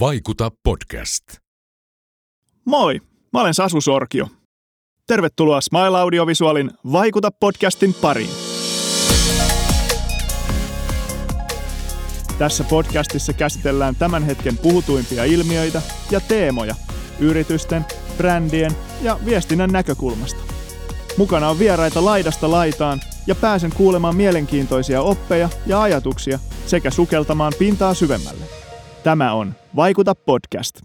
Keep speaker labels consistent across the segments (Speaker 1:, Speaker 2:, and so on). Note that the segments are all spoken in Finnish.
Speaker 1: Vaikuta podcast.
Speaker 2: Moi, mä olen Sasu Sorkio. Tervetuloa Smile Audiovisualin Vaikuta podcastin pariin. Tässä podcastissa käsitellään tämän hetken puhutuimpia ilmiöitä ja teemoja yritysten, brändien ja viestinnän näkökulmasta. Mukana on vieraita laidasta laitaan ja pääsen kuulemaan mielenkiintoisia oppeja ja ajatuksia sekä sukeltamaan pintaa syvemmälle. Tämä on Vaikuta podcast.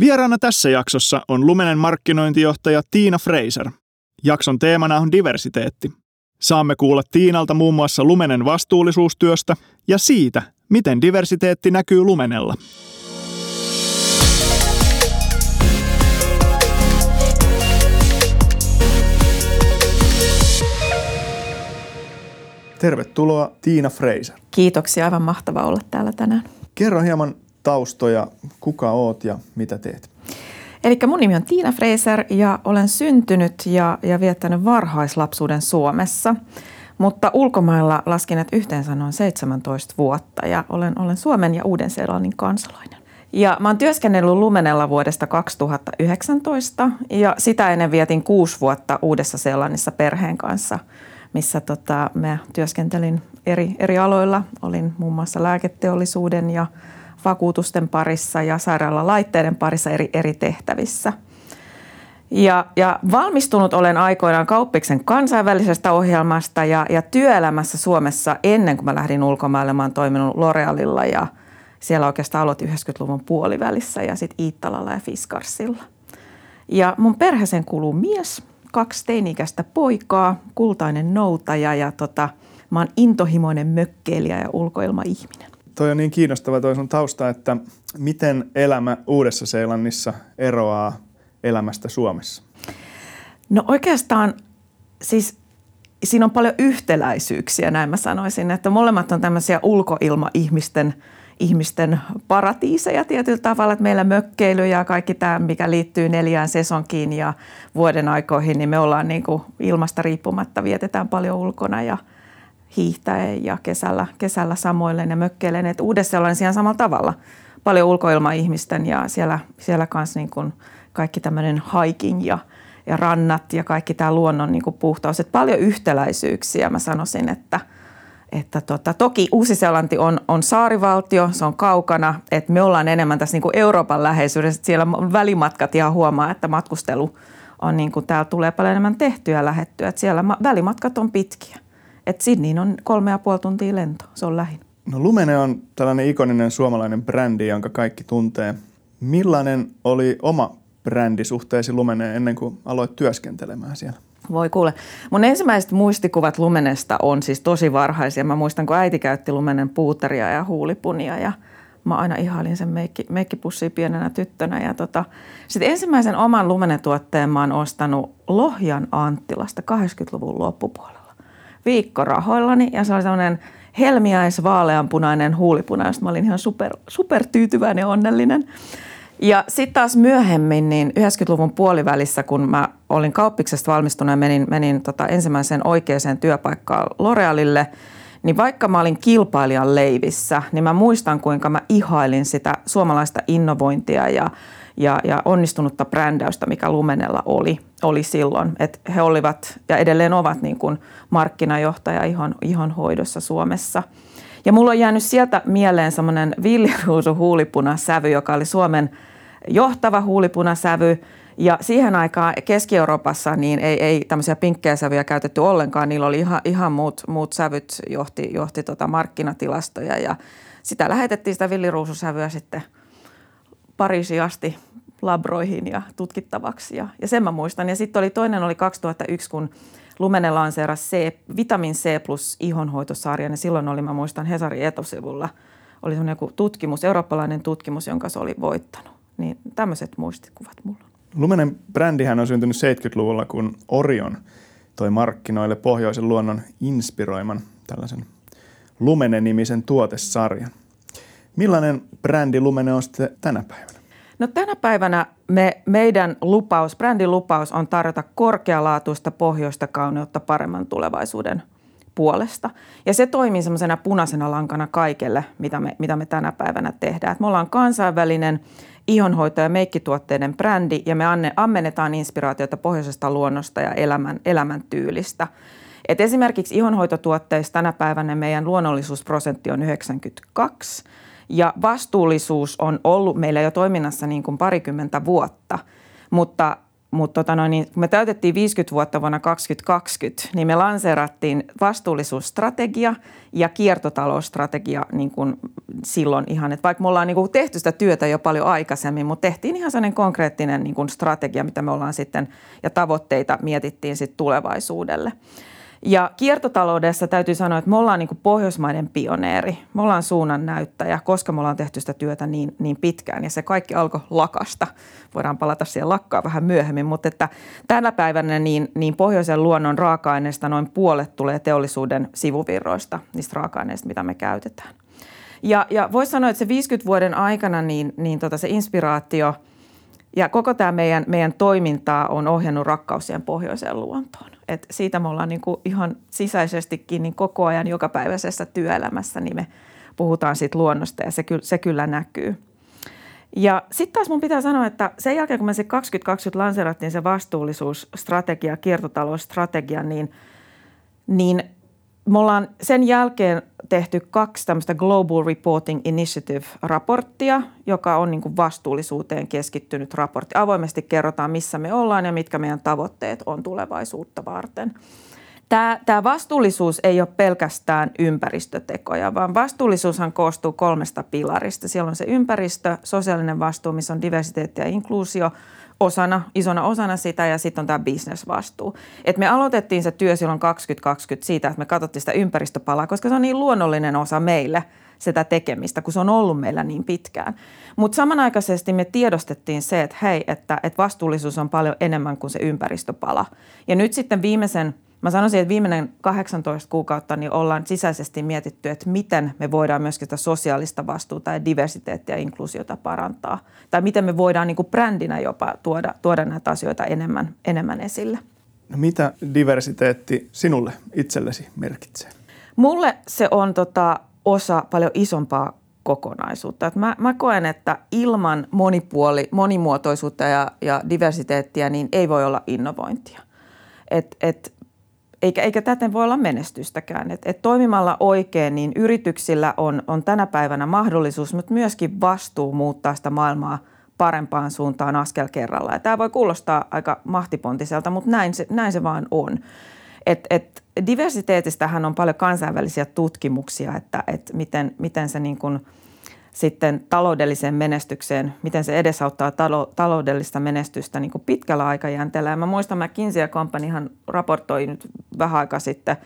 Speaker 2: Vieraana tässä jaksossa on Lumenen markkinointijohtaja Tiina Fraser. Jakson teemana on diversiteetti. Saamme kuulla Tiinalta muun muassa Lumenen vastuullisuustyöstä ja siitä, miten diversiteetti näkyy Lumenella. Tervetuloa Tiina Fraser.
Speaker 3: Kiitoksia, aivan mahtava olla täällä tänään.
Speaker 2: Kerro hieman taustoja, kuka oot ja mitä teet?
Speaker 3: Eli mun nimi on Tiina Fraser ja olen syntynyt ja, ja viettänyt varhaislapsuuden Suomessa. Mutta ulkomailla laskin, että yhteensä noin 17 vuotta ja olen, olen Suomen ja Uuden-Seelannin kansalainen. Ja mä oon työskennellyt Lumenella vuodesta 2019 ja sitä ennen vietin kuusi vuotta Uudessa-Seelannissa perheen kanssa, missä tota, mä työskentelin eri, eri aloilla. Olin muun muassa lääketeollisuuden ja vakuutusten parissa ja sairaalalaitteiden parissa eri, eri tehtävissä. Ja, ja valmistunut olen aikoinaan Kauppiksen kansainvälisestä ohjelmasta ja, ja työelämässä Suomessa ennen kuin mä lähdin ulkomaille. Mä oon toiminut L'Orealilla ja siellä oikeastaan aloitin 90-luvun puolivälissä ja sitten Iittalalla ja Fiskarsilla. Ja mun perheeseen kuuluu mies, kaksi teini-ikäistä poikaa, kultainen noutaja ja tota, mä oon intohimoinen mökkeilijä ja ulkoilmaihminen
Speaker 2: toi on niin kiinnostava toi sun tausta, että miten elämä Uudessa-Seelannissa eroaa elämästä Suomessa?
Speaker 3: No oikeastaan siis siinä on paljon yhtäläisyyksiä, näin mä sanoisin, että molemmat on tämmöisiä ulkoilma-ihmisten ihmisten paratiiseja tietyllä tavalla, että meillä mökkeily ja kaikki tämä, mikä liittyy neljään sesonkiin ja vuoden aikoihin, niin me ollaan niin kuin ilmasta riippumatta, vietetään paljon ulkona ja – hiihtäen ja kesällä, kesällä samoilleen ja mökkeilen. Että uudessa olen ihan samalla tavalla. Paljon ulkoilmaihmisten ja siellä, siellä kanssa niin kuin kaikki tämmöinen hiking ja, ja rannat ja kaikki tämä luonnon niin kuin puhtaus. Että paljon yhtäläisyyksiä mä sanoisin, että, että tota, toki Uusi-Seelanti on, on saarivaltio, se on kaukana, että me ollaan enemmän tässä niin kuin Euroopan läheisyydessä. Siellä välimatkat ihan huomaa, että matkustelu on niin kuin, täällä tulee paljon enemmän tehtyä ja lähettyä. Että siellä välimatkat on pitkiä. Et Sydneyin on kolme ja puoli tuntia lento, se on lähin.
Speaker 2: No Lumene on tällainen ikoninen suomalainen brändi, jonka kaikki tuntee. Millainen oli oma brändi suhteesi Lumeneen ennen kuin aloit työskentelemään siellä?
Speaker 3: Voi kuule. Mun ensimmäiset muistikuvat Lumenesta on siis tosi varhaisia. Mä muistan, kun äiti käytti Lumenen puuteria ja huulipunia ja mä aina ihailin sen meikki, meikkipussia pienenä tyttönä. Ja tota, sitten ensimmäisen oman Lumene-tuotteen mä oon ostanut Lohjan Anttilasta 80-luvun loppupuolella viikkorahoillani ja se oli sellainen helmiäis vaaleanpunainen huulipuna, josta mä olin ihan super, super tyytyväinen ja onnellinen. Ja sitten taas myöhemmin, niin 90-luvun puolivälissä, kun mä olin kauppiksesta valmistunut ja menin, menin tota ensimmäiseen oikeaan työpaikkaan L'Orealille, niin vaikka mä olin kilpailijan leivissä, niin mä muistan, kuinka mä ihailin sitä suomalaista innovointia ja ja, ja onnistunutta brändäystä, mikä Lumenella oli, oli silloin. Että he olivat ja edelleen ovat niin kuin markkinajohtaja ihon, ihon hoidossa Suomessa. Ja mulla on jäänyt sieltä mieleen semmoinen villiruusu huulipunasävy, joka oli Suomen johtava huulipunasävy. Ja siihen aikaan Keski-Euroopassa niin ei, ei tämmöisiä pinkkejä sävyjä käytetty ollenkaan. Niillä oli ihan, ihan muut, muut sävyt, johti, johti tota markkinatilastoja ja sitä lähetettiin sitä villiruususävyä sitten Pariisiin asti labroihin ja tutkittavaksi. Ja, ja sen mä muistan. Ja sitten oli toinen oli 2001, kun Lumene lanseerasi C, vitamin C plus ihonhoitosarjan. Ja silloin oli, mä muistan, Hesarin etosivulla oli joku tutkimus, eurooppalainen tutkimus, jonka se oli voittanut. Niin tämmöiset muistikuvat mulla
Speaker 2: Lumenen brändihän on syntynyt 70-luvulla, kun Orion toi markkinoille pohjoisen luonnon inspiroiman tällaisen Lumene-nimisen tuotesarjan. Millainen brändi Lumene on sitten tänä päivänä?
Speaker 3: No tänä päivänä me, meidän lupaus, brändin lupaus on tarjota korkealaatuista pohjoista kauneutta paremman tulevaisuuden puolesta. Ja se toimii semmoisena punaisena lankana kaikelle, mitä me, mitä me tänä päivänä tehdään. Et me ollaan kansainvälinen ihonhoito- ja meikkituotteiden brändi ja me anne, ammennetaan inspiraatiota pohjoisesta luonnosta ja elämän, elämäntyylistä. Et esimerkiksi ihonhoitotuotteissa tänä päivänä meidän luonnollisuusprosentti on 92 ja vastuullisuus on ollut meillä jo toiminnassa niin kuin parikymmentä vuotta, mutta mutta tota noin, niin kun me täytettiin 50 vuotta vuonna 2020, niin me lanseerattiin vastuullisuusstrategia ja kiertotalousstrategia niin kuin silloin ihan. Että vaikka me ollaan niin kuin tehty sitä työtä jo paljon aikaisemmin, mutta tehtiin ihan sellainen konkreettinen niin kuin strategia, mitä me ollaan sitten ja tavoitteita mietittiin sitten tulevaisuudelle. Ja kiertotaloudessa täytyy sanoa, että me ollaan niin kuin Pohjoismaiden pioneeri. Me ollaan suunnan näyttäjä, koska me ollaan tehty sitä työtä niin, niin pitkään. Ja se kaikki alkoi lakasta. Voidaan palata siihen lakkaan vähän myöhemmin. Mutta että tänä päivänä niin, niin pohjoisen luonnon raaka-aineista noin puolet tulee teollisuuden sivuvirroista, niistä raaka-aineista, mitä me käytetään. Ja, ja voisi sanoa, että se 50 vuoden aikana niin, niin tota se inspiraatio – ja koko tämä meidän, meidän toimintaa on ohjannut rakkausien pohjoiseen luontoon. Et siitä me ollaan niin kuin ihan sisäisestikin niin koko ajan jokapäiväisessä työelämässä, niin me puhutaan siitä luonnosta ja se, ky, se kyllä näkyy. Ja sitten taas mun pitää sanoa, että sen jälkeen kun me se 2020 lanseerattiin se vastuullisuusstrategia, kiertotalousstrategia, niin, niin me ollaan sen jälkeen tehty kaksi tämmöistä Global Reporting Initiative-raporttia, joka on niin vastuullisuuteen keskittynyt raportti. Avoimesti kerrotaan, missä me ollaan ja mitkä meidän tavoitteet on tulevaisuutta varten. Tämä, tämä vastuullisuus ei ole pelkästään ympäristötekoja, vaan vastuullisuushan koostuu kolmesta pilarista. Siellä on se ympäristö, sosiaalinen vastuu, missä on diversiteetti ja inkluusio – osana, isona osana sitä ja sitten on tämä bisnesvastuu. Et me aloitettiin se työ silloin 2020 siitä, että me katsottiin sitä ympäristöpalaa, koska se on niin luonnollinen osa meille sitä tekemistä, kun se on ollut meillä niin pitkään. Mutta samanaikaisesti me tiedostettiin se, että hei, että, että vastuullisuus on paljon enemmän kuin se ympäristöpala. Ja nyt sitten viimeisen – Mä sanoisin, että viimeinen 18 kuukautta niin ollaan sisäisesti mietitty, että miten me voidaan myöskin sitä sosiaalista vastuuta ja diversiteettiä ja inkluusiota parantaa. Tai miten me voidaan niin kuin brändinä jopa tuoda, tuoda näitä asioita enemmän, enemmän esille.
Speaker 2: No mitä diversiteetti sinulle itsellesi merkitsee?
Speaker 3: Mulle se on tota osa paljon isompaa kokonaisuutta. Et mä, mä koen, että ilman monipuoli, monimuotoisuutta ja, ja diversiteettiä niin ei voi olla innovointia. Et, et eikä, eikä täten voi olla menestystäkään. Et, et toimimalla oikein, niin yrityksillä on, on tänä päivänä mahdollisuus, mutta myöskin vastuu muuttaa sitä maailmaa parempaan suuntaan askel kerralla. Tämä voi kuulostaa aika mahtipontiselta, mutta näin se, näin se vaan on. Et, et diversiteetistähän on paljon kansainvälisiä tutkimuksia, että et miten, miten se niin kuin – sitten taloudelliseen menestykseen, miten se edesauttaa talo, taloudellista menestystä niin kuin pitkällä aikajänteellä. Ja mä muistan, McKinsey Companyhan raportoi nyt vähän aikaa sitten,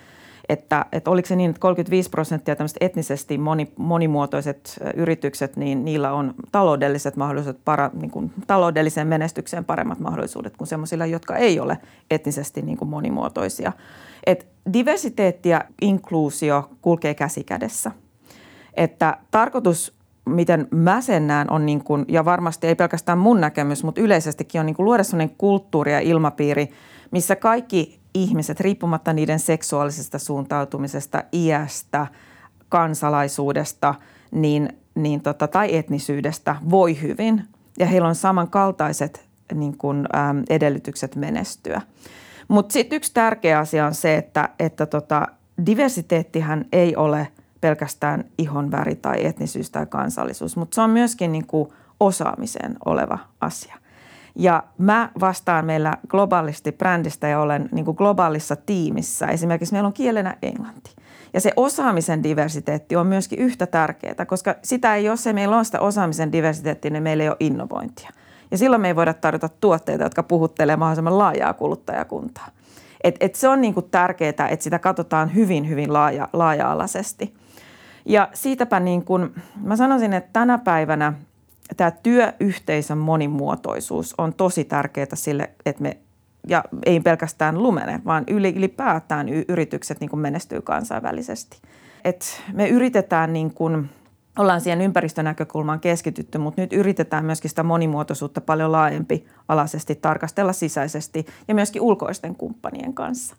Speaker 3: että, että oliko se niin, että 35 prosenttia tämmöiset etnisesti moni, monimuotoiset yritykset, niin niillä on taloudelliset mahdollisuudet, para, niin kuin taloudelliseen menestykseen paremmat mahdollisuudet kuin semmoisilla, jotka ei ole etnisesti niin kuin monimuotoisia. Et diversiteetti ja inkluusio kulkee käsi kädessä. Että tarkoitus miten mä sen näen, on niin kuin, ja varmasti ei pelkästään mun näkemys, mutta yleisestikin on niin kuin luoda sellainen kulttuuri ja ilmapiiri, missä kaikki ihmiset, riippumatta niiden seksuaalisesta suuntautumisesta, iästä, kansalaisuudesta niin, niin tota, tai etnisyydestä, voi hyvin. Ja heillä on samankaltaiset niin kuin, äm, edellytykset menestyä. Mutta sitten yksi tärkeä asia on se, että, että tota, diversiteettihän ei ole – pelkästään ihon väri tai etnisyys tai kansallisuus, mutta se on myöskin niin kuin osaamiseen oleva asia. Ja mä vastaan meillä globaalisti brändistä ja olen niin kuin globaalissa tiimissä. Esimerkiksi meillä on kielenä englanti. Ja se osaamisen diversiteetti on myöskin yhtä tärkeää, koska sitä ei, jos ei meillä ole sitä osaamisen diversiteettiä, niin meillä ei ole innovointia. Ja silloin me ei voida tarjota tuotteita, jotka puhuttelee mahdollisimman laajaa kuluttajakuntaa. Et, et se on niin kuin tärkeää, että sitä katsotaan hyvin, hyvin laaja, laaja-alaisesti – ja siitäpä niin kuin, mä sanoisin, että tänä päivänä tämä työyhteisön monimuotoisuus on tosi tärkeää sille, että me, ja ei pelkästään Lumene, vaan ylipäätään yritykset niin kuin menestyy kansainvälisesti. Et me yritetään niin kuin, ollaan siihen ympäristönäkökulmaan keskitytty, mutta nyt yritetään myöskin sitä monimuotoisuutta paljon laajempi alaisesti tarkastella sisäisesti ja myöskin ulkoisten kumppanien kanssa.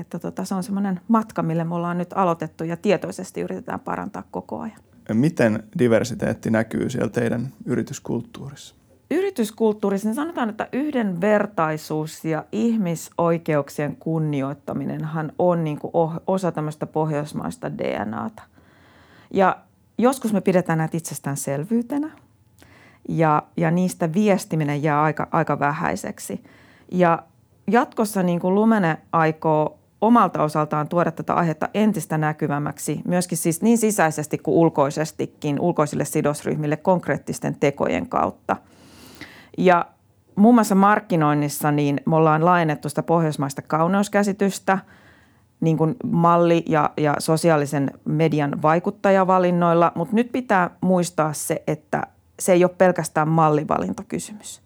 Speaker 3: Että tota, se on semmoinen matka, mille me ollaan nyt aloitettu ja tietoisesti yritetään parantaa koko ajan.
Speaker 2: Miten diversiteetti näkyy siellä teidän yrityskulttuurissa?
Speaker 3: Yrityskulttuurissa niin sanotaan, että yhdenvertaisuus ja ihmisoikeuksien kunnioittaminenhan on niin kuin osa tämmöistä pohjoismaista DNAta. Ja joskus me pidetään näitä itsestäänselvyytenä ja, ja niistä viestiminen jää aika, aika vähäiseksi. Ja jatkossa niin kuin Lumene aikoo omalta osaltaan tuoda tätä aihetta entistä näkyvämmäksi, myöskin siis niin sisäisesti kuin ulkoisestikin, ulkoisille sidosryhmille konkreettisten tekojen kautta. Ja muun muassa markkinoinnissa niin me ollaan laajennettu sitä pohjoismaista kauneuskäsitystä niin kuin malli- ja, ja sosiaalisen median vaikuttajavalinnoilla, mutta nyt pitää muistaa se, että se ei ole pelkästään mallivalintakysymys,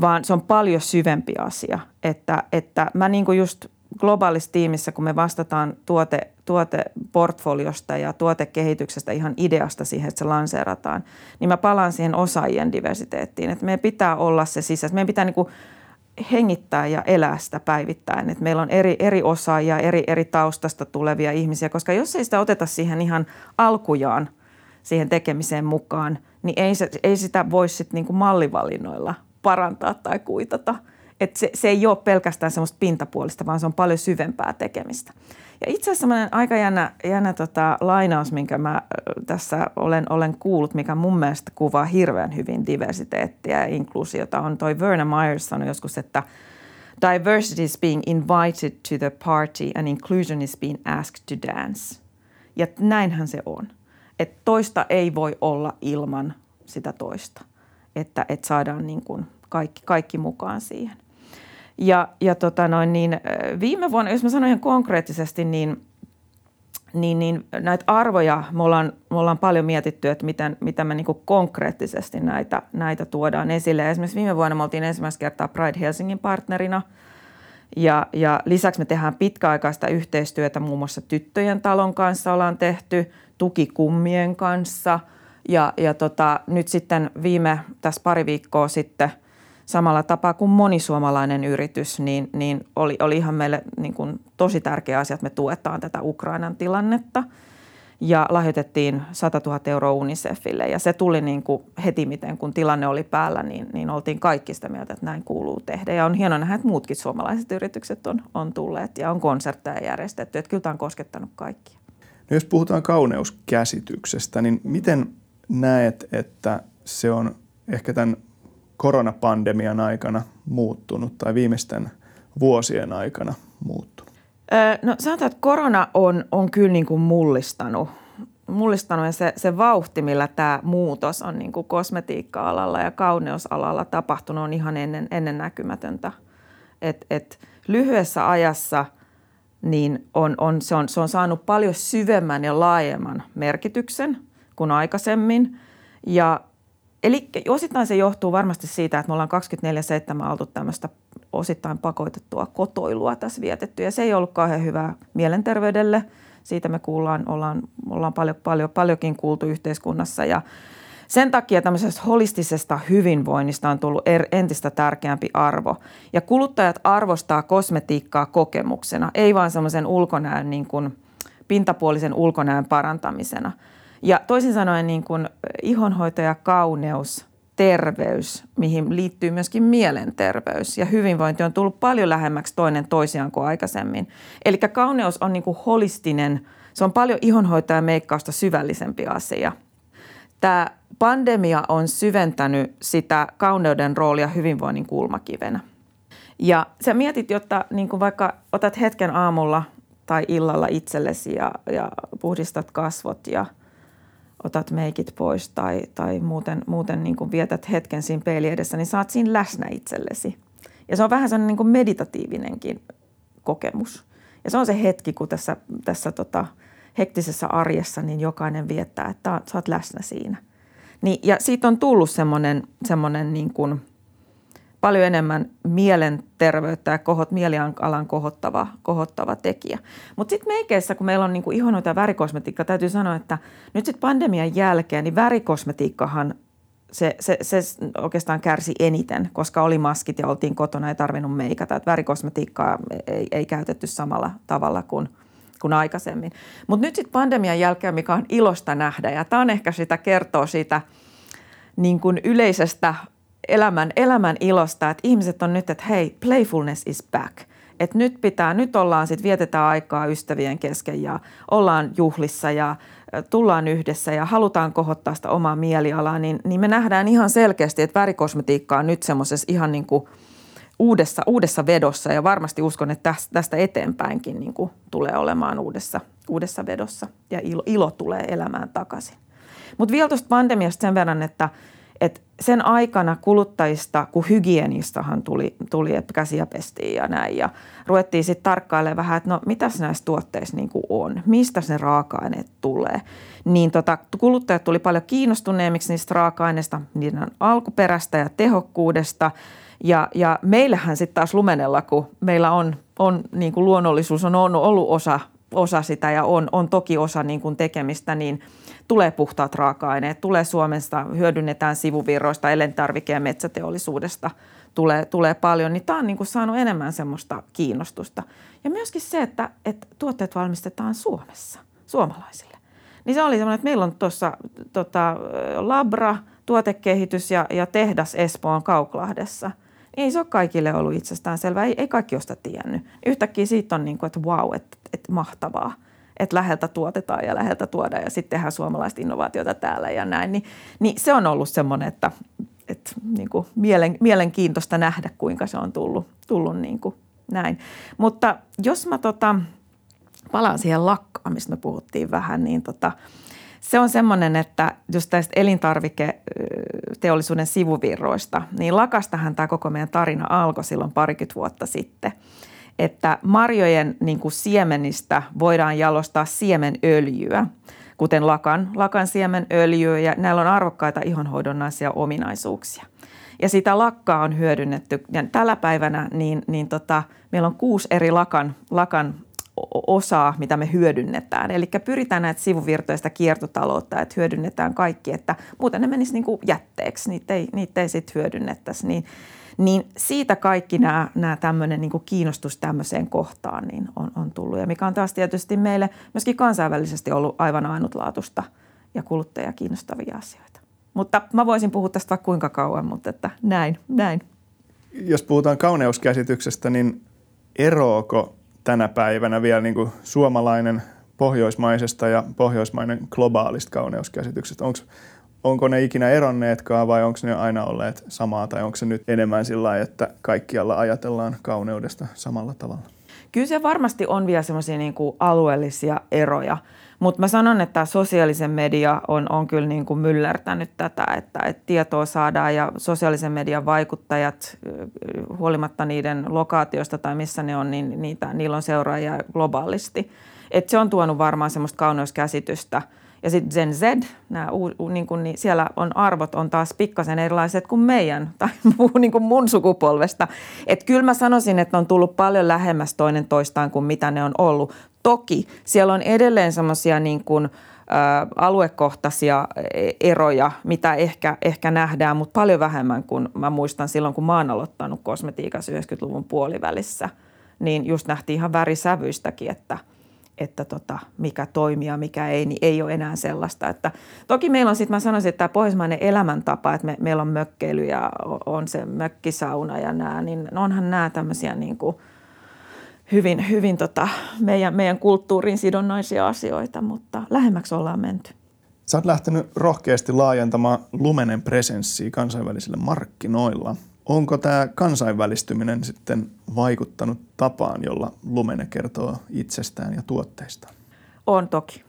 Speaker 3: vaan se on paljon syvempi asia. Että, että mä niin kuin just globaalissa tiimissä, kun me vastataan tuote, tuoteportfoliosta ja tuotekehityksestä ihan ideasta siihen, että se lanseerataan, niin mä palaan siihen osaajien diversiteettiin. Että meidän pitää olla se sisässä. Meidän pitää niin kuin hengittää ja elää sitä päivittäin. Että meillä on eri, eri osaajia, eri, eri taustasta tulevia ihmisiä, koska jos ei sitä oteta siihen ihan alkujaan siihen tekemiseen mukaan, niin ei, se, ei sitä voi sitten niin mallivalinnoilla parantaa tai kuitata – että se, se ei ole pelkästään semmoista pintapuolista, vaan se on paljon syvempää tekemistä. Ja itse asiassa semmoinen aika jännä, jännä tota lainaus, minkä mä tässä olen, olen kuullut, mikä mun mielestä kuvaa hirveän hyvin diversiteettiä ja inkluusiota, on toi Verna Myers sanoi joskus, että diversity is being invited to the party and inclusion is being asked to dance. Ja näinhän se on. Että toista ei voi olla ilman sitä toista. Että, että saadaan niin kuin kaikki, kaikki mukaan siihen. Ja, ja tota noin, niin viime vuonna, jos mä sanon ihan konkreettisesti, niin, niin, niin näitä arvoja me ollaan, me ollaan paljon mietitty, että miten, miten me niin konkreettisesti näitä, näitä tuodaan esille. Esimerkiksi viime vuonna me oltiin ensimmäistä kertaa Pride Helsingin partnerina – ja, ja lisäksi me tehdään pitkäaikaista yhteistyötä muun muassa Tyttöjen talon kanssa ollaan tehty, tukikummien kanssa. Ja, ja tota, nyt sitten viime, tässä pari viikkoa sitten – samalla tapaa kuin moni suomalainen yritys, niin, niin oli, oli ihan meille niin kuin tosi tärkeä asia, että me tuetaan tätä Ukrainan tilannetta. Ja lahjoitettiin 100 000 euroa UNICEFille ja se tuli niin kuin heti miten, kun tilanne oli päällä, niin, niin oltiin kaikki sitä mieltä, että näin kuuluu tehdä. Ja on hienoa nähdä, että muutkin suomalaiset yritykset on, on tulleet ja on konsertteja järjestetty, että kyllä tämä on koskettanut kaikkia.
Speaker 2: No jos puhutaan kauneuskäsityksestä, niin miten näet, että se on ehkä tämän koronapandemian aikana muuttunut tai viimeisten vuosien aikana muuttunut?
Speaker 3: No sanotaan, että korona on, on kyllä niin kuin mullistanut, mullistanut ja se, se vauhti, millä tämä muutos on niin kuin kosmetiikka-alalla ja kauneusalalla tapahtunut on ihan ennen, ennen näkymätöntä. Et, et lyhyessä ajassa niin on, on, se, on, se on saanut paljon syvemmän ja laajemman merkityksen kuin aikaisemmin. Ja Eli osittain se johtuu varmasti siitä, että me ollaan 24-7 oltu tämmöistä osittain pakotettua kotoilua tässä vietetty. Ja se ei ollut kauhean hyvää mielenterveydelle. Siitä me kuullaan, ollaan, ollaan paljon, paljon, paljonkin kuultu yhteiskunnassa. Ja sen takia tämmöisestä holistisesta hyvinvoinnista on tullut er, entistä tärkeämpi arvo. Ja kuluttajat arvostaa kosmetiikkaa kokemuksena, ei vaan semmoisen ulkonäön niin kuin pintapuolisen ulkonäön parantamisena – ja toisin sanoen niin kuin ihonhoito ja kauneus, terveys, mihin liittyy myöskin mielenterveys ja hyvinvointi on tullut paljon lähemmäksi toinen toisiaan kuin aikaisemmin. Eli kauneus on niin kuin holistinen, se on paljon ihonhoitoa ja meikkausta syvällisempi asia. Tämä pandemia on syventänyt sitä kauneuden roolia hyvinvoinnin kulmakivenä. Ja sä mietit, jotta niin kuin vaikka otat hetken aamulla tai illalla itsellesi ja, ja puhdistat kasvot ja – otat meikit pois tai, tai muuten, muuten niin kuin vietät hetken siinä peili edessä, niin saat siinä läsnä itsellesi. Ja se on vähän sellainen niin kuin meditatiivinenkin kokemus. Ja se on se hetki, kun tässä, tässä tota, hektisessä arjessa niin jokainen viettää, että oot läsnä siinä. Niin, ja siitä on tullut semmoinen, semmoinen niin kuin – paljon enemmän mielenterveyttä ja kohot, mielialan kohottava, kohottava tekijä. Mutta sitten meikeissä, kun meillä on niinku ihonoita ja värikosmetiikka, täytyy sanoa, että nyt sitten pandemian jälkeen, niin värikosmetiikkahan se, se, se oikeastaan kärsi eniten, koska oli maskit ja oltiin kotona, ei tarvinnut meikata. Että värikosmetiikkaa ei, ei käytetty samalla tavalla kuin, kuin aikaisemmin. Mutta nyt sitten pandemian jälkeen, mikä on ilosta nähdä, ja tämä on ehkä sitä kertoo siitä niin kuin yleisestä elämän, elämän ilosta, että ihmiset on nyt, että hei, playfulness is back – että nyt pitää, nyt ollaan sitten, vietetään aikaa ystävien kesken ja ollaan juhlissa ja tullaan yhdessä ja halutaan kohottaa sitä omaa mielialaa, niin, niin me nähdään ihan selkeästi, että värikosmetiikka on nyt semmoisessa ihan niin kuin uudessa, uudessa vedossa ja varmasti uskon, että tästä eteenpäinkin niin kuin tulee olemaan uudessa, uudessa vedossa ja ilo, ilo tulee elämään takaisin. Mutta vielä tuosta pandemiasta sen verran, että – et sen aikana kuluttajista, kun hygienistahan tuli, tuli että käsiä pestiin ja näin. Ja ruvettiin sitten tarkkailemaan vähän, että no mitäs näissä tuotteissa niin on, mistä se raaka-aineet tulee. Niin tota, kuluttajat tuli paljon kiinnostuneemmiksi niistä raaka-aineista, niiden alkuperästä ja tehokkuudesta. Ja, ja meillähän sitten taas Lumenella, kun meillä on, on niin kuin luonnollisuus on ollut osa, osa sitä ja on, on toki osa niin kuin tekemistä, niin – tulee puhtaat raaka-aineet, tulee Suomesta, hyödynnetään sivuvirroista, elintarvike- ja metsäteollisuudesta tulee, tulee paljon, niin tämä on niin kuin saanut enemmän semmoista kiinnostusta. Ja myöskin se, että, että tuotteet valmistetaan Suomessa, suomalaisille. Niin se oli semmoinen, että meillä on tuossa tota, Labra, tuotekehitys ja, ja tehdas Espoon Kauklahdessa. Ei se ole kaikille ollut itsestään selvää, ei, ei kaikki ole sitä tiennyt. Yhtäkkiä siitä on niin kuin, että wow, että, että mahtavaa että läheltä tuotetaan ja läheltä tuodaan ja sitten tehdään suomalaista innovaatiota täällä ja näin. Niin, niin se on ollut semmoinen, että, että niin kuin mielen, mielenkiintoista nähdä, kuinka se on tullut, tullut niin kuin näin. Mutta jos mä tota, palaan siihen lakkaan, mistä me puhuttiin vähän, niin tota, se on semmoinen, että just tästä elintarviketeollisuuden sivuvirroista, niin lakastahan tämä koko meidän tarina alkoi silloin parikymmentä vuotta sitten – että marjojen niin kuin siemenistä voidaan jalostaa siemenöljyä, kuten lakan, lakan siemenöljyä ja näillä on arvokkaita ihonhoidonnaisia ominaisuuksia. Ja sitä lakkaa on hyödynnetty. Ja tällä päivänä niin, niin tota, meillä on kuusi eri lakan, lakan osaa, mitä me hyödynnetään. Eli pyritään näitä sivuvirtoista kiertotaloutta, että hyödynnetään kaikki, että muuten ne menisi niin kuin jätteeksi, niitä ei, niitä ei sitten hyödynnettäisi. Niin niin siitä kaikki nämä, nämä tämmöinen niin kiinnostus tämmöiseen kohtaan niin on, on tullut. Ja mikä on taas tietysti meille myöskin kansainvälisesti ollut aivan ainutlaatuista ja kuluttaja kiinnostavia asioita. Mutta mä voisin puhua tästä vaikka kuinka kauan, mutta että näin, näin.
Speaker 2: Jos puhutaan kauneuskäsityksestä, niin eroako tänä päivänä vielä niin kuin suomalainen pohjoismaisesta ja pohjoismainen globaalista kauneuskäsityksestä? Onko onko ne ikinä eronneetkaan vai onko ne aina olleet samaa tai onko se nyt enemmän sillä lailla, että kaikkialla ajatellaan kauneudesta samalla tavalla?
Speaker 3: Kyllä se varmasti on vielä semmoisia niin alueellisia eroja, mutta mä sanon, että sosiaalisen media on, on kyllä niin kuin myllertänyt tätä, että, että tietoa saadaan ja sosiaalisen median vaikuttajat, huolimatta niiden lokaatiosta tai missä ne on, niin niitä, niillä on seuraajia globaalisti. Et se on tuonut varmaan semmoista kauneuskäsitystä – ja sitten Gen Z, nämä, niin kun, niin siellä on arvot on taas pikkasen erilaiset kuin meidän, tai niin kuin mun sukupolvesta. Että kyllä mä sanoisin, että on tullut paljon lähemmäs toinen toistaan kuin mitä ne on ollut. Toki siellä on edelleen semmoisia niin kuin, ä, aluekohtaisia eroja, mitä ehkä, ehkä nähdään, mutta paljon vähemmän kuin mä muistan silloin, kun mä oon aloittanut kosmetiikassa 90-luvun puolivälissä. Niin just nähtiin ihan värisävyistäkin, että – että tota, mikä toimii ja mikä ei, niin ei ole enää sellaista. Että, toki meillä on sitten, mä sanoisin, että tämä pohjoismainen elämäntapa, että me, meillä on mökkeily ja on se mökkisauna ja nämä, niin onhan nämä tämmöisiä niin kuin hyvin, hyvin tota, meidän, meidän kulttuuriin sidonnaisia asioita, mutta lähemmäksi ollaan menty.
Speaker 2: Sä oot lähtenyt rohkeasti laajentamaan Lumenen presenssiä kansainvälisillä markkinoilla – Onko tämä kansainvälistyminen sitten vaikuttanut tapaan, jolla Lumene kertoo itsestään ja tuotteistaan?
Speaker 3: On toki.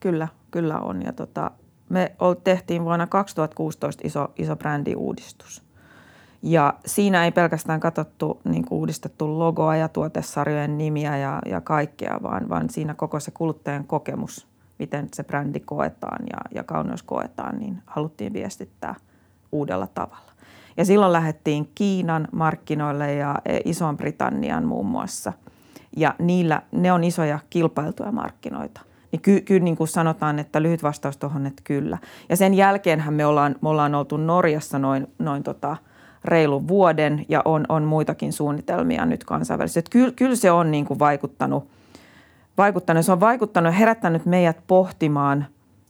Speaker 3: Kyllä, kyllä on. Ja tota, me tehtiin vuonna 2016 iso, iso brändiuudistus. Ja siinä ei pelkästään katsottu niin kuin uudistettu logoa ja tuotesarjojen nimiä ja, ja kaikkea, vaan, vaan siinä koko se kuluttajan kokemus, miten se brändi koetaan ja, ja kauneus koetaan, niin haluttiin viestittää uudella tavalla. Ja silloin lähdettiin Kiinan markkinoille ja e, Ison Britannian muun muassa. Ja niillä, ne on isoja kilpailtuja markkinoita. niin kyllä ky, niin kuin sanotaan, että lyhyt vastaus tuohon, että kyllä. Ja sen jälkeenhän me ollaan, me ollaan oltu Norjassa noin, noin tota, reilun vuoden ja on, on muitakin suunnitelmia nyt kansainvälisesti. Kyllä, kyllä se on niin kuin vaikuttanut, vaikuttanut, se on vaikuttanut herättänyt meidät pohtimaan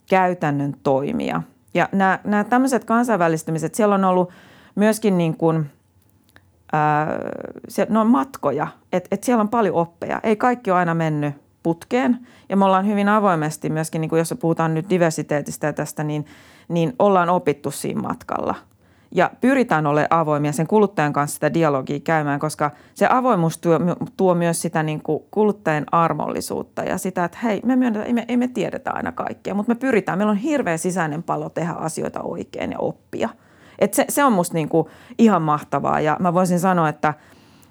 Speaker 3: käytännön toimia. Ja nämä, nämä tämmöiset kansainvälistymiset, siellä on ollut myöskin niin kuin – se, ne on matkoja, että et siellä on paljon oppeja. Ei kaikki ole aina mennyt putkeen ja me ollaan hyvin avoimesti myöskin, niin kuin jos puhutaan nyt diversiteetistä ja tästä, niin, niin ollaan opittu siinä matkalla. Ja pyritään olemaan avoimia sen kuluttajan kanssa sitä dialogia käymään, koska se avoimuus tuo, tuo myös sitä niin kuin kuluttajan armollisuutta ja sitä, että hei, me myönnetään, ei me, ei me tiedetä aina kaikkea, mutta me pyritään. Meillä on hirveä sisäinen palo tehdä asioita oikein ja oppia – et se, se on musta niinku ihan mahtavaa ja mä voisin sanoa, että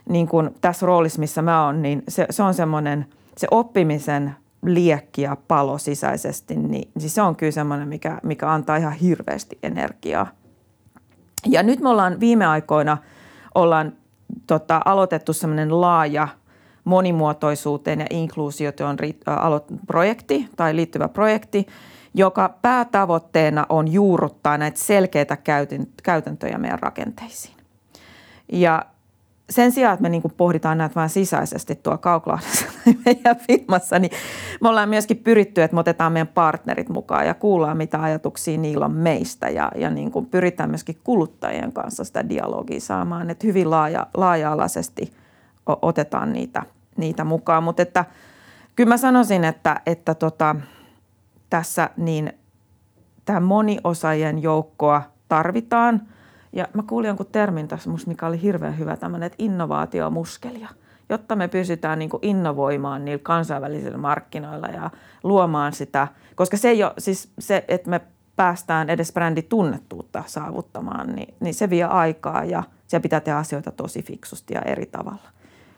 Speaker 3: niin kuin tässä roolissa, missä mä oon, niin se, se on semmoinen, se oppimisen liekki ja palo sisäisesti, niin siis se on kyllä semmoinen, mikä, mikä antaa ihan hirveästi energiaa. Ja nyt me ollaan viime aikoina ollaan tota, aloitettu semmoinen laaja monimuotoisuuteen ja inkluusioon projekti tai liittyvä projekti, joka päätavoitteena on juurruttaa näitä selkeitä käytäntöjä meidän rakenteisiin. Ja sen sijaan, että me niin pohditaan näitä vain sisäisesti tuo Kauklahdessa meidän firmassa, niin me ollaan myöskin pyritty, että me otetaan meidän partnerit mukaan ja kuullaan, mitä ajatuksia niillä on meistä ja, ja niin kuin pyritään myöskin kuluttajien kanssa sitä dialogia saamaan, että hyvin laaja, laaja-alaisesti otetaan niitä, niitä mukaan. Mutta että kyllä mä sanoisin, että, että tota, tässä, niin tämä moniosaajien joukkoa tarvitaan. Ja mä kuulin jonkun termin tässä musta, mikä oli hirveän hyvä, tämmöinen, että innovaatiomuskelia, jotta me pysytään niin innovoimaan niillä kansainvälisillä markkinoilla ja luomaan sitä, koska se ei ole, siis se, että me päästään edes bränditunnettuutta saavuttamaan, niin, niin se vie aikaa ja siellä pitää tehdä asioita tosi fiksusti ja eri tavalla.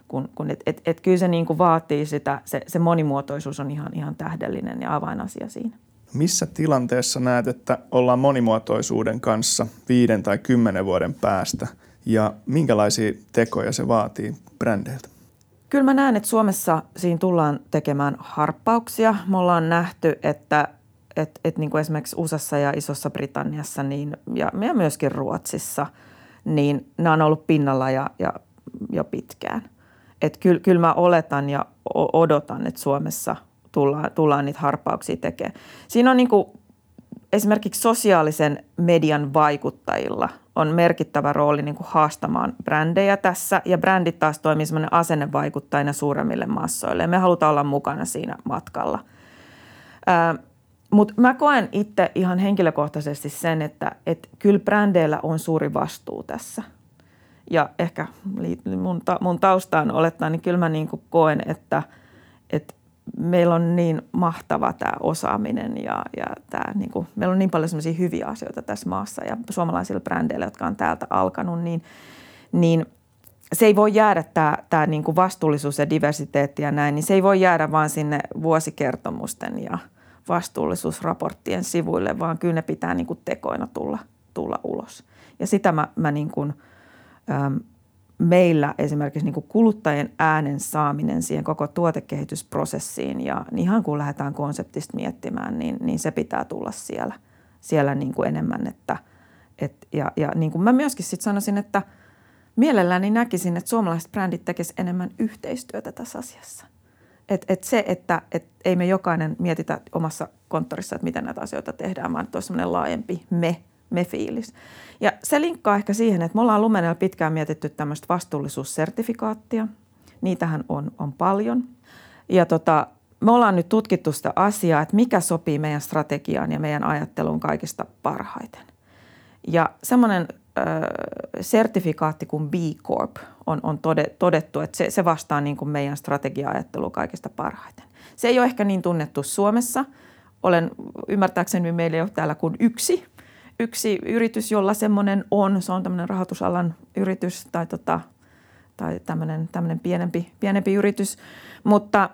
Speaker 3: Kun, kun et, et, et kyllä se niin kuin vaatii sitä, se, se monimuotoisuus on ihan, ihan tähdellinen ja avainasia siinä.
Speaker 2: Missä tilanteessa näet, että ollaan monimuotoisuuden kanssa viiden tai kymmenen vuoden päästä ja minkälaisia tekoja se vaatii brändeiltä?
Speaker 3: Kyllä mä näen, että Suomessa siinä tullaan tekemään harppauksia. Me ollaan nähty, että et, et niin kuin esimerkiksi USAssa ja Isossa Britanniassa niin, ja, ja myöskin Ruotsissa, niin nämä on ollut pinnalla ja, ja jo pitkään – että kyllä, kyllä mä oletan ja odotan, että Suomessa tullaan, tullaan niitä harppauksia tekemään. Siinä on niin kuin esimerkiksi sosiaalisen median vaikuttajilla on merkittävä rooli niin kuin haastamaan brändejä tässä ja brändit taas toimii semmoinen asennevaikuttajana suuremmille massoille ja me halutaan olla mukana siinä matkalla. Mutta mä koen itse ihan henkilökohtaisesti sen, että et kyllä brändeillä on suuri vastuu tässä – ja ehkä mun, ta, mun taustaan olettaa, niin kyllä mä niin kuin koen, että, että meillä on niin mahtava tämä osaaminen ja, ja tämä, niin kuin, meillä on niin paljon semmoisia hyviä asioita tässä maassa ja suomalaisilla brändeillä, jotka on täältä alkanut, niin, niin se ei voi jäädä tämä, tämä niin kuin vastuullisuus ja diversiteetti ja näin, niin se ei voi jäädä vaan sinne vuosikertomusten ja vastuullisuusraporttien sivuille, vaan kyllä ne pitää niin kuin tekoina tulla, tulla ulos. Ja sitä mä, mä niin kuin – meillä esimerkiksi niin kuin kuluttajien äänen saaminen siihen koko tuotekehitysprosessiin ja ihan kun lähdetään konseptista miettimään, niin, niin se pitää tulla siellä, siellä niin kuin enemmän. Että, et, ja, ja niin kuin mä myöskin sitten sanoisin, että mielelläni näkisin, että suomalaiset brändit tekisivät enemmän yhteistyötä tässä asiassa. Et, et se, että et ei me jokainen mietitä omassa konttorissa, että miten näitä asioita tehdään, vaan että olisi laajempi me – me-fiilis. Ja se linkkaa ehkä siihen, että me ollaan Lumenella pitkään mietitty tämmöistä vastuullisuussertifikaattia. Niitähän on, on paljon. Ja tota, me ollaan nyt tutkittu sitä asiaa, että mikä sopii meidän strategiaan ja meidän ajatteluun kaikista parhaiten. Ja semmoinen ö, sertifikaatti kuin B Corp on, on todettu, että se, se vastaa niin kuin meidän strategia-ajattelua kaikista parhaiten. Se ei ole ehkä niin tunnettu Suomessa. Olen ymmärtääkseni meillä ei ole täällä kuin yksi yksi yritys, jolla semmoinen on, se on tämmöinen rahoitusalan yritys tai, tota, tai tämmöinen, tämmöinen pienempi, pienempi yritys. Mutta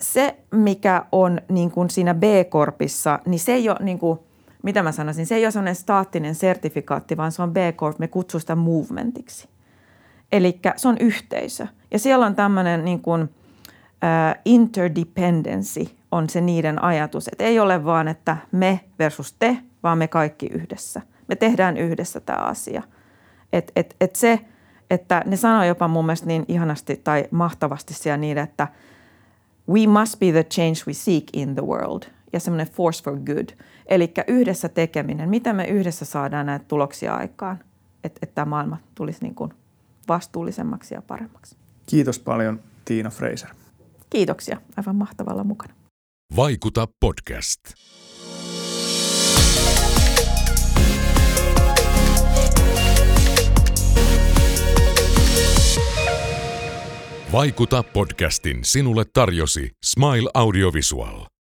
Speaker 3: se, mikä on niin kuin siinä B-korpissa, niin se ei ole niin kuin, mitä mä sanoisin, se ei ole semmoinen staattinen sertifikaatti, vaan se on B-corp, me kutsuu sitä movementiksi. Eli se on yhteisö. Ja siellä on tämmöinen niin kuin, uh, interdependency on se niiden ajatus. Että ei ole vaan, että me versus te, vaan me kaikki yhdessä. Me tehdään yhdessä tämä asia. Et, et, et se, että ne sanoo jopa mun mielestä niin ihanasti tai mahtavasti siellä niin, että we must be the change we seek in the world ja semmoinen force for good. Eli yhdessä tekeminen, miten me yhdessä saadaan näitä tuloksia aikaan, että, että tämä maailma tulisi niin kuin vastuullisemmaksi ja paremmaksi.
Speaker 2: Kiitos paljon Tiina Fraser.
Speaker 3: Kiitoksia, aivan mahtavalla mukana.
Speaker 1: Vaikuta podcast. Vaikuta podcastin sinulle tarjosi Smile Audiovisual.